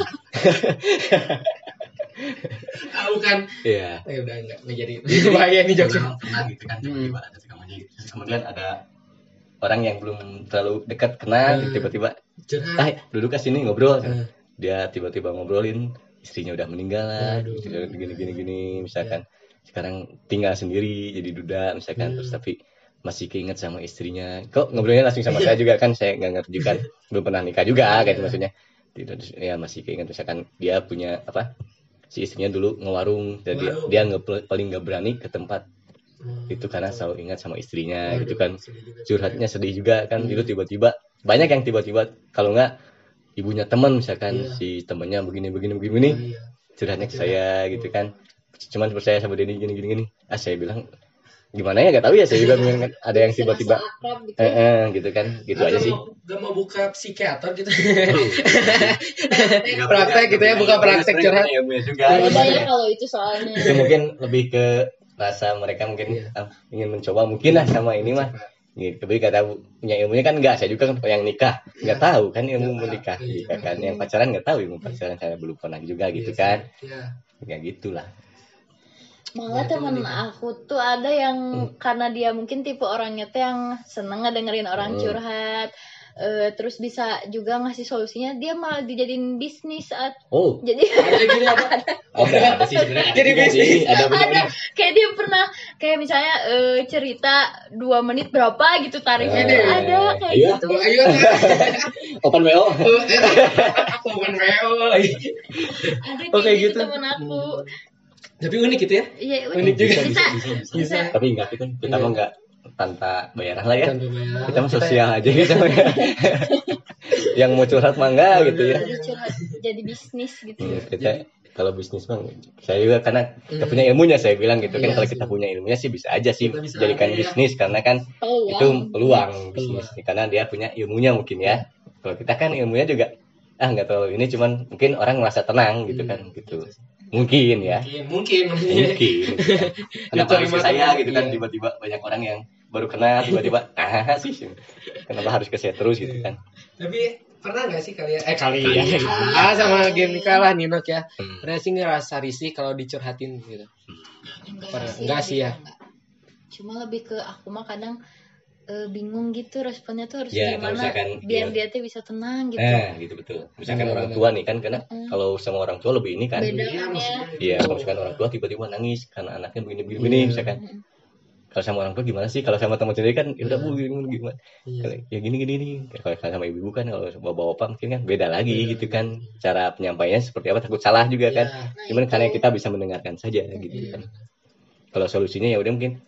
Tahu kan? Iya. Eh udah enggak enggak jadi. Bahaya nih Memang pernah gitu kan Hmm. tiba-tiba ada tukang ojek. Terus kemudian ada orang yang belum terlalu dekat kenal Hmm. tiba-tiba ah duduk ke sini ngobrol. Eh, dia tiba-tiba ngobrolin istrinya udah meninggal lah gini gini gini misalkan. Sekarang tinggal sendiri jadi duda misalkan. Hmm. terus tapi masih keinget sama istrinya. Kok ngobrolnya langsung sama saya juga kan? Saya nggak ngerti juga. Belum pernah nikah juga kayak Iya. maksudnya. Tidak, ya masih keinget misalkan dia punya apa si istrinya dulu ngewarung. Jadi Warung. dia nge paling nggak berani ke tempat Hmm. itu karena selalu ingat sama istrinya Waduh, gitu kan sedih juga. curhatnya sedih juga kan Hmm. dulu tiba-tiba banyak yang tiba-tiba kalau nggak ibunya teman misalkan Iya. si temennya begini begini begini Oh, iya. curhatnya ke saya gitu kan cuman percaya sama Denny gini gini gini ah saya bilang gimana ya gak tahu ya saya juga [laughs] bilang, ada yang tiba-tiba gitu. eh, eh, gitu kan gitu aja sih Gak mau buka psikiater gitu. Praktek gitu ya, buka praktek curhat. juga Beda ya kalau itu soalnya. itu mungkin lebih ke rasa mereka mungkin Iya. ah, ingin mencoba mungkin lah sama ini mah gitu tapi kata punya ilmunya kan enggak saya juga kan yang nikah nggak Iya. tahu kan ilmu tahu. menikah Iya. gitu kan yang pacaran nggak tahu ilmu pacaran saya belum pernah juga gitu kan Iya. ya gitulah Malah Ya, temen itu. aku tuh ada yang karena dia mungkin tipe orangnya tuh yang seneng ngedengerin orang Hmm. curhat. Eh, terus bisa juga ngasih solusinya dia malah dijadiin bisnis saat oh jadi Ada gini apa? [laughs] ada ada sih sebenarnya Jadi Ada sih, bisnis. ada benar-benar kayak dia pernah kayak misalnya eh, cerita dua menit berapa gitu tarifnya Eh, ada kayak iya. gitu Oh, Ayo. [laughs] open wo Open WO. ada Oh, kayak kayak gitu gitu. temen aku Tapi unik gitu ya. iya Unik juga. bisa Bisa. tapi enggak kita kita Iya. mah enggak tanpa bayaran lah ya. Tanpa bayar. kita mah sosial aja gitu. [laughs] yang mau curhat mah enggak gitu ya. jadi curhat jadi bisnis gitu. Hmm, kita kalau bisnis bang saya juga karena kita punya ilmunya saya bilang gitu kan Iya kalau sih. kita punya ilmunya sih bisa aja sih bisa jadikan ada ya. bisnis karena kan peluang. itu peluang bisnis. Karena dia punya ilmunya mungkin ya. Kalau kita kan ilmunya juga ah nggak terlalu ini cuman mungkin orang merasa tenang gitu kan gitu. mungkin ya. Mungkin, mungkin. mungkin. [laughs] Gitu kan. kenapa harus saya sama gitu kan dia. tiba-tiba banyak orang yang baru kenal tiba-tiba ah sih kenapa harus ke saya terus gitu kan Tapi pernah nggak sih kalian? Eh kalian. Kalian. Ah sama game nikah lah Ninok ya. Hmm. Pernah sih ngerasa risih kalau dicurhatin gitu. Pernah. Enggak sih ya. enggak. cuma lebih ke aku mah kadang eh, bingung gitu responnya tuh harus Ya, gimana misalkan biar dia- dia tuh bisa tenang gitu Nah, gitu betul. Misalkan Benar, orang tua nih kan karena kalau sama orang tua lebih ini kan. Beda. Iya, kan ya. Iya, kalau misalkan orang tua tiba-tiba nangis karena anaknya begini-begini begini, Iya. misalkan. Kalau sama orang tua gimana sih? Kalau sama teman sendiri kan ya udah Iya. bu gimana gimana. Iya. Kalau ya gini gini nih. Kalau kalau sama ibu-ibu kan kalau bapak-bapak mungkin kan beda lagi Beda. gitu kan. Cara penyampaiannya seperti apa takut salah juga kan. Iya. Nah, Cuman itu. karena kita bisa mendengarkan saja gitu Iya. kan. Kalau solusinya ya udah mungkin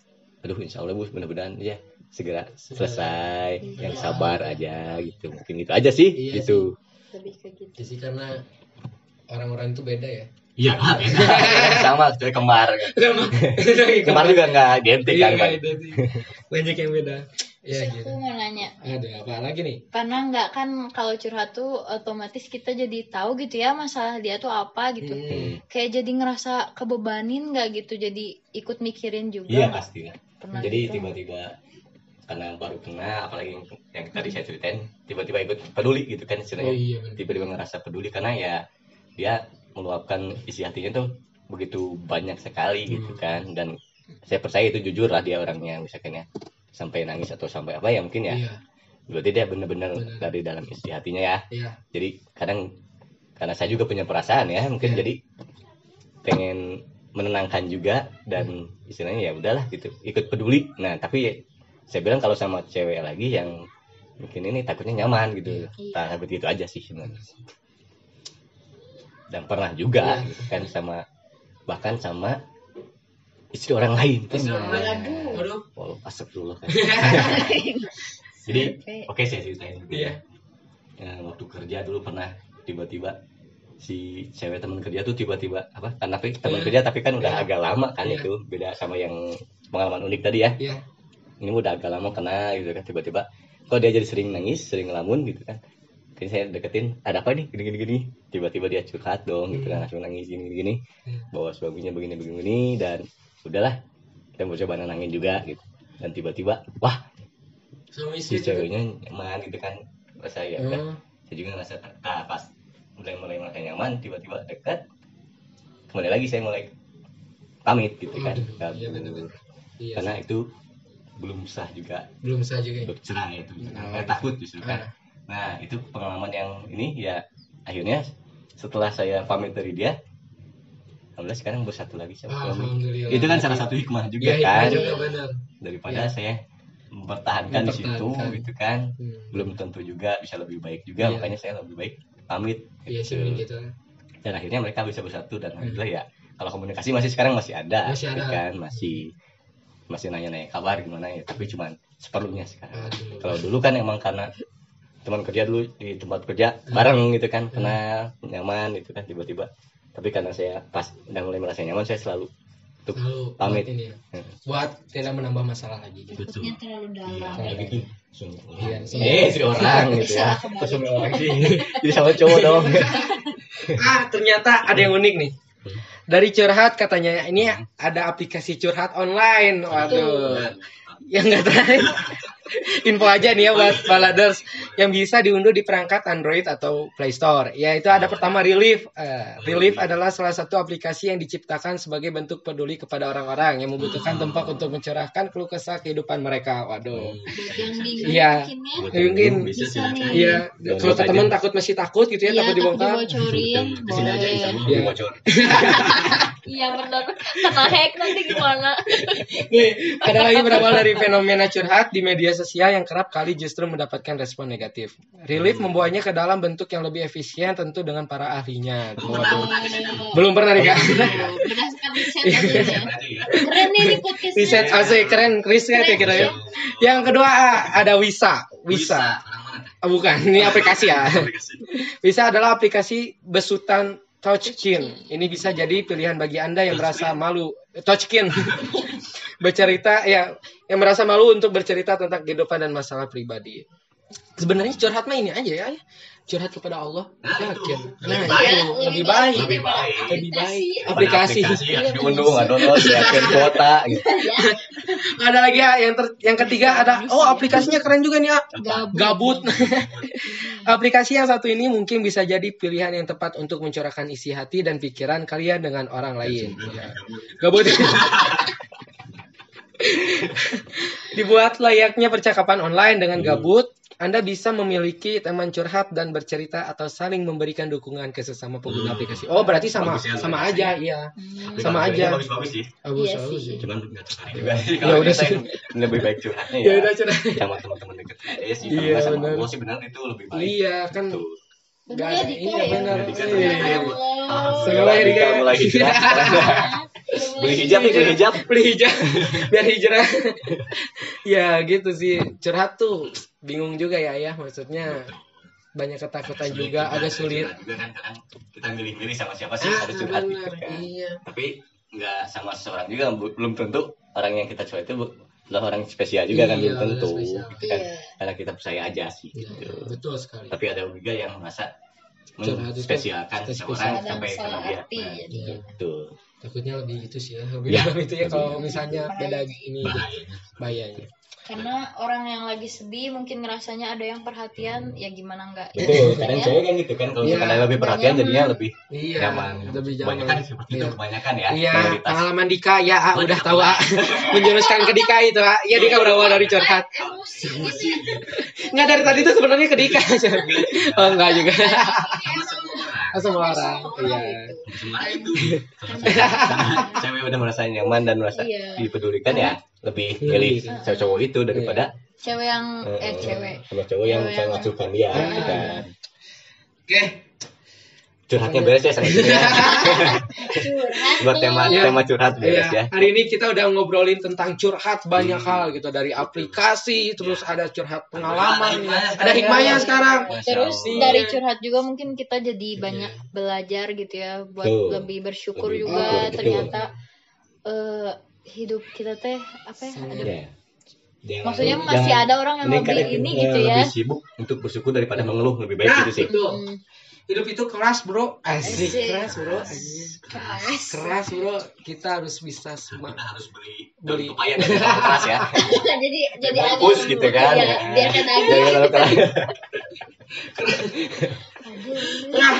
aduh insya Allah bu mudah-mudahan ya segera selesai Iya. yang sabar aja gitu mungkin itu aja sih Iya gitu lebih ke gitu sih karena orang-orang itu beda ya. Iya [laughs] sama seperti kembar kembar [laughs] juga nggak identik Iya, kan identik. Banyak yang beda. Ya Terus gitu. aku mau nanya Ada apa lagi nih? karena nggak kan kalau curhat tuh otomatis kita jadi tahu gitu ya masalah dia tuh apa gitu Hmm. kayak jadi ngerasa kebebanin nggak gitu jadi ikut mikirin juga iya pasti lah Pernah jadi gitu. tiba-tiba karena baru kena apalagi yang, yang tadi saya ceritain tiba-tiba ikut peduli gitu kan Oh istilahnya iya tiba-tiba ngerasa peduli karena ya dia meluapkan isi hatinya tuh begitu banyak sekali gitu Hmm. kan dan saya percaya itu jujur lah dia orangnya misalkan ya sampai nangis atau sampai apa ya mungkin ya Iya, berarti dia benar-benar Benar. dari dalam isi hatinya ya iya. jadi kadang karena saya juga punya perasaan ya mungkin Iya. jadi pengen menenangkan juga dan istilahnya ya udahlah gitu ikut peduli nah tapi saya bilang kalau sama cewek lagi yang mungkin ini takutnya nyaman gitu Iya. nah begitu aja sih sebenarnya dan pernah juga Iya. gitu kan sama bahkan sama istri orang lain Istri orang lain. Aduh. Waduh. walau asap dulu kan [laughs] jadi Oke. oke saya ceritain dulu Iya. ya, waktu kerja dulu pernah tiba-tiba si cewek teman kerja tuh tiba-tiba apa karena tapi teman Iya. kerja tapi kan udah Iya. agak lama kan Iya. itu beda sama yang pengalaman unik tadi ya Iya. ini udah agak lama kena gitu kan tiba-tiba kok dia jadi sering nangis sering ngelamun gitu kan Saya deketin ada apa nih gini gini gini tiba-tiba dia curhat dong gitu kan Hmm. langsung nangis gini gini, gini. Hmm. bawa suaminya begini begini dan udahlah kita mau coba nenangin juga gitu dan tiba-tiba wah Sama si ceweknya nyaman gitu kan Masa ya udah Oh, saya juga ngerasa nah, pas mulai mulai merasa nyaman tiba-tiba dekat kembali lagi saya mulai pamit gitu kan Aduh, iya benar-benar. Iya. karena itu belum sah juga belum sah juga. ya? cerai itu saya takut justru kan Ah, nah itu pengalaman yang ini ya akhirnya setelah saya pamit dari dia alhamdulillah sekarang bersatu lagi sama suami itu kan salah satu hikmah juga iya kan juga benar. daripada Iya. saya mempertahankan di situ gitu kan Hmm. belum tentu juga bisa lebih baik juga Iya. makanya saya lebih baik pamit Iya sih gitu. gitu. dan akhirnya mereka bisa bersatu dan alhamdulillah ya kalau komunikasi masih sekarang masih ada, Masih tapi ada. kan masih masih nanya-nanya kabar gimana ya tapi cuman seperlunya sekarang Aduh. kalau dulu kan emang karena teman kerja dulu di tempat kerja bareng gitu kan kenal nyaman gitu kan tiba-tiba tapi karena saya pas udah mulai merasa nyaman saya selalu untuk Lalu pamit. buat ini ya. Hmm. Buat tidak menambah masalah lagi gitu. Betul. Terlalu dalam. Iya, gitu. Iya, eh si orang gitu ya sama orang sih jadi sama cowok dong [laughs] Ah, ternyata ada yang unik nih. Dari curhat katanya ini ada aplikasi curhat online. Waduh. Yang enggak tahu. [laughs] Info aja nih ya buat baladers yang bisa diunduh di perangkat Android atau Play Store. Yaitu ada pertama Relief. Eh, Relief adalah salah satu aplikasi yang diciptakan sebagai bentuk peduli kepada orang-orang yang membutuhkan tempat untuk mencurahkan keluh kesah kehidupan mereka. Waduh. Bingung Iya. mungkin ya. Iya, kalau teman takut masih takut gitu ya, Iya, takut dibongkar. dibocorin. Aja Iya. [laughs] Iya benar. Kena hack nanti gimana? Nih, ada lagi berawal dari fenomena curhat di media sosial yang kerap kali justru mendapatkan respon negatif. Relief membawanya ke dalam bentuk yang lebih efisien tentu dengan para ahlinya. Waduh. Belum pernah nih kak. Berdasarkan riset aja ya. Aja ya. Keren nih di podcast. Riset asik keren, riset ya kira ya. Yang kedua ada Wisa. Wisa. Mana? Ah, bukan, ini aplikasi ya. Wisa adalah aplikasi besutan touchscreen. Ini bisa jadi pilihan bagi Anda yang merasa malu touchscreen. [laughs] bercerita ya yang merasa malu untuk bercerita tentang kehidupan dan masalah pribadi. Sebenarnya curhat mah ini aja ya. Curhat kepada Allah. Yakin. Nah, Iya, itu lebih baik. Lebih baik. Lebih baik. aplikasi Aplikasi. harus diunduh nggak download siapin kuota gitu [laughs] Ada lagi ya yang ter- yang ketiga ada oh aplikasinya keren juga nih ya. Gabut. Gabut. [laughs] Aplikasi yang satu ini mungkin bisa jadi pilihan yang tepat untuk mencurahkan isi hati dan pikiran kalian dengan orang lain. Ya. Gabut. [laughs] [laughs] Dibuat layaknya percakapan online dengan gabut, Anda bisa memiliki teman curhat dan bercerita atau saling memberikan dukungan ke sesama pengguna aplikasi. Oh, berarti sama Bagus ya, sama bagus aja, ya. iya. Hmm. Sama aja. Bagus-bagus sih. Bagus, Iya bagus sih. Cuman nggak tertarik juga [laughs] juga. sih Ya kalau udah sih. lebih baik curhatnya Ya ya udah curhat. sama teman-teman dekat aja sih Iya, sama benar. Allah sih benar itu lebih baik Iya, kan. Bener Gak ya, ada, iya ya? benar. Dika, Iya. Dika. Semoga ya, Dika. mulai hijrah beli hijab nih beli hijab. Beli hijab biar hijrah. Ya gitu sih. Curhat tuh bingung juga ya ya. Maksudnya banyak ketakutan juga agak sulit. juga kan kadang kita milih-milih sama siapa sih ah harus curhat gitu kan. iya. Tapi nggak sama seseorang juga belum tentu orang yang kita coba itu bu- adalah orang spesial juga kan Iya, belum tentu spesial. gitu kan. Iya. karena kita percaya aja sih Iya, gitu. betul sekali. Tapi ada juga yang merasa Curhat itu spesialkan spesial. seseorang Kadang sampai karena dia. nah, gitu takutnya lebih itu sih ya [laughs] lebih Ya, dalam itu ya kalau misalnya beda ini bahayanya bahayanya Karena orang yang lagi sedih mungkin ngerasanya ada yang perhatian, ya gimana enggak? betul kadang Ya. cewek kan gitu kan kalau Iya, misalkan lebih perhatian jadinya lebih iya nyaman lebih kebanyakan nyaman seperti itu Iya. kebanyakan ya Iya, mayoritas. pengalaman Dika ya ah, udah tahu ah. [laughs] menjuruskan ke Dika itu ah. Ya Dika berawal dari curhat. Emosi gitu. Nggak dari tadi tuh sebenarnya ke Dika. [laughs] oh enggak juga. Semua orang. Oh, semua orang. Iya. semua itu cewek udah merasa nyaman dan merasa Iya. dipedulikan ya lebih Iya. milih cewek cowok itu daripada Cewek yang eh eh, cewek. sama cowok yang bisa yang- ngacurkan dia gitu kan Oke. curhatnya beres ya sama Curhat. Buat tema Iya. tema curhat beres Iya, ya hari ini kita udah ngobrolin tentang curhat banyak hal gitu dari aplikasi, terus ada curhat pengalaman, ada hikmahnya sekarang. Terus dari curhat juga mungkin kita jadi banyak belajar gitu ya buat Betul. lebih bersyukur Lebih juga betul. ternyata eh, hidup kita teh apa ya ada Iya. Jangan- Maksudnya masih jangan- ada orang yang lebih kalian, ini gitu ya. lebih sibuk untuk bersyukur daripada mengeluh lebih baik Nah, gitu sih betul. Hmm, Hidup itu keras, Bro. Asik, keras, Bro. Asik. keras. Keras, Bro. Kita harus bisa semua. kita harus beli Beli. Jangan terlalu keras ya [laughs] jadi jadi Bungkus agak- gitu kan Iya, keras Aduh. Nah,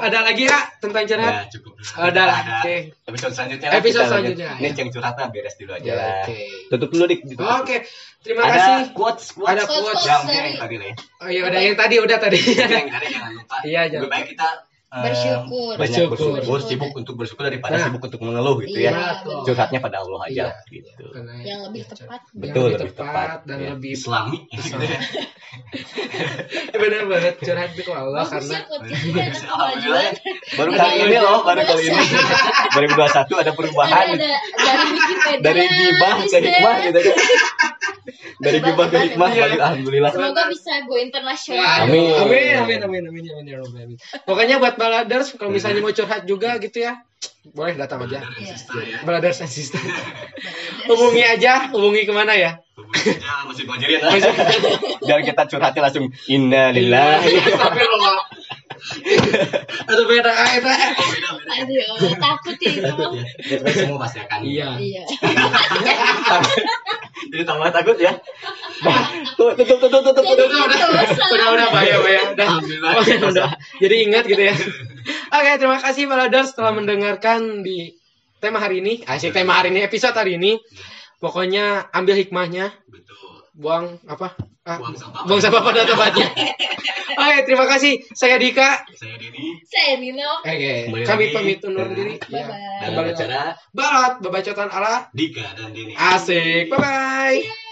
ada lagi ya tentang curhat? ya cukup dulu. Ada lah. Ada Oke. episode selanjutnya Episode selanjutnya. ini ceng curhat lah beres dulu aja Ya, Oke. tutup dulu dik. Oke. Terima ada kasih. quotes quotes Ada Quotes, quotes. ya mungkin dari- yang tadi ya Oh iya, udah yang tadi udah tadi. Yang tadi jangan lupa [laughs] Iya, jangan lebih baik kita eh, Bersyukur. banyak Bersyukur. bersyukur sibuk untuk bersyukur daripada Nah. sibuk untuk mengeluh gitu Iya, ya curhatnya pada Allah aja Iya. gitu yang lebih ya, tepat yang Betul, lebih lebih tepat, tepat, dan ya. lebih Islami gitu [laughs] [laughs] ya. benar banget curhat itu ke Allah bagus karena ya [laughs] Alhamdulillah. kemajuan baru kali ini loh baru kali ini berasa. [laughs] 2021 ada perubahan ada, ada dari Wikipedia dari gibah ke Mister. hikmah gitu kan dari gibah ke hikmah Iya. alhamdulillah semoga bisa go internasional Amin. Amin, amin, amin, amin, amin, ya Rabbal alamin. Pokoknya buat baladers kalau misalnya mau curhat juga gitu ya, boleh datang aja. Dari sister ya. Baladers and sister. hubungi aja, hubungi ke mana ya? Aja masih Gojerian lah. [laughs] biar kita curhatnya langsung innalillahi Astagfirullah. Atau beda itu. Beda beda. aduh takut ya itu. Ya, semua pasti akan. Iya. iya [laughs] jadi tambah takut ya tutup tutup tutup Jadi tutup Udah, udah, bahaya, bahaya. Udah. Alhamdulillah. Oke, udah. Jadi ingat gitu ya. Oke, terima kasih baladers telah mendengarkan di tema hari ini. Asik tema hari ini, episode hari ini. Pokoknya ambil hikmahnya, Betul. buang apa? Ah, Buang sampah. buang sampah pada tempatnya. Oke, terima kasih. Saya Dika. Saya Denny. saya Nino Oke, Kembali kami pamit undur diri. bye Ya. bye Dan Kembali acara Balat, babacotan ala Dika dan Denny. asik. Bye bye.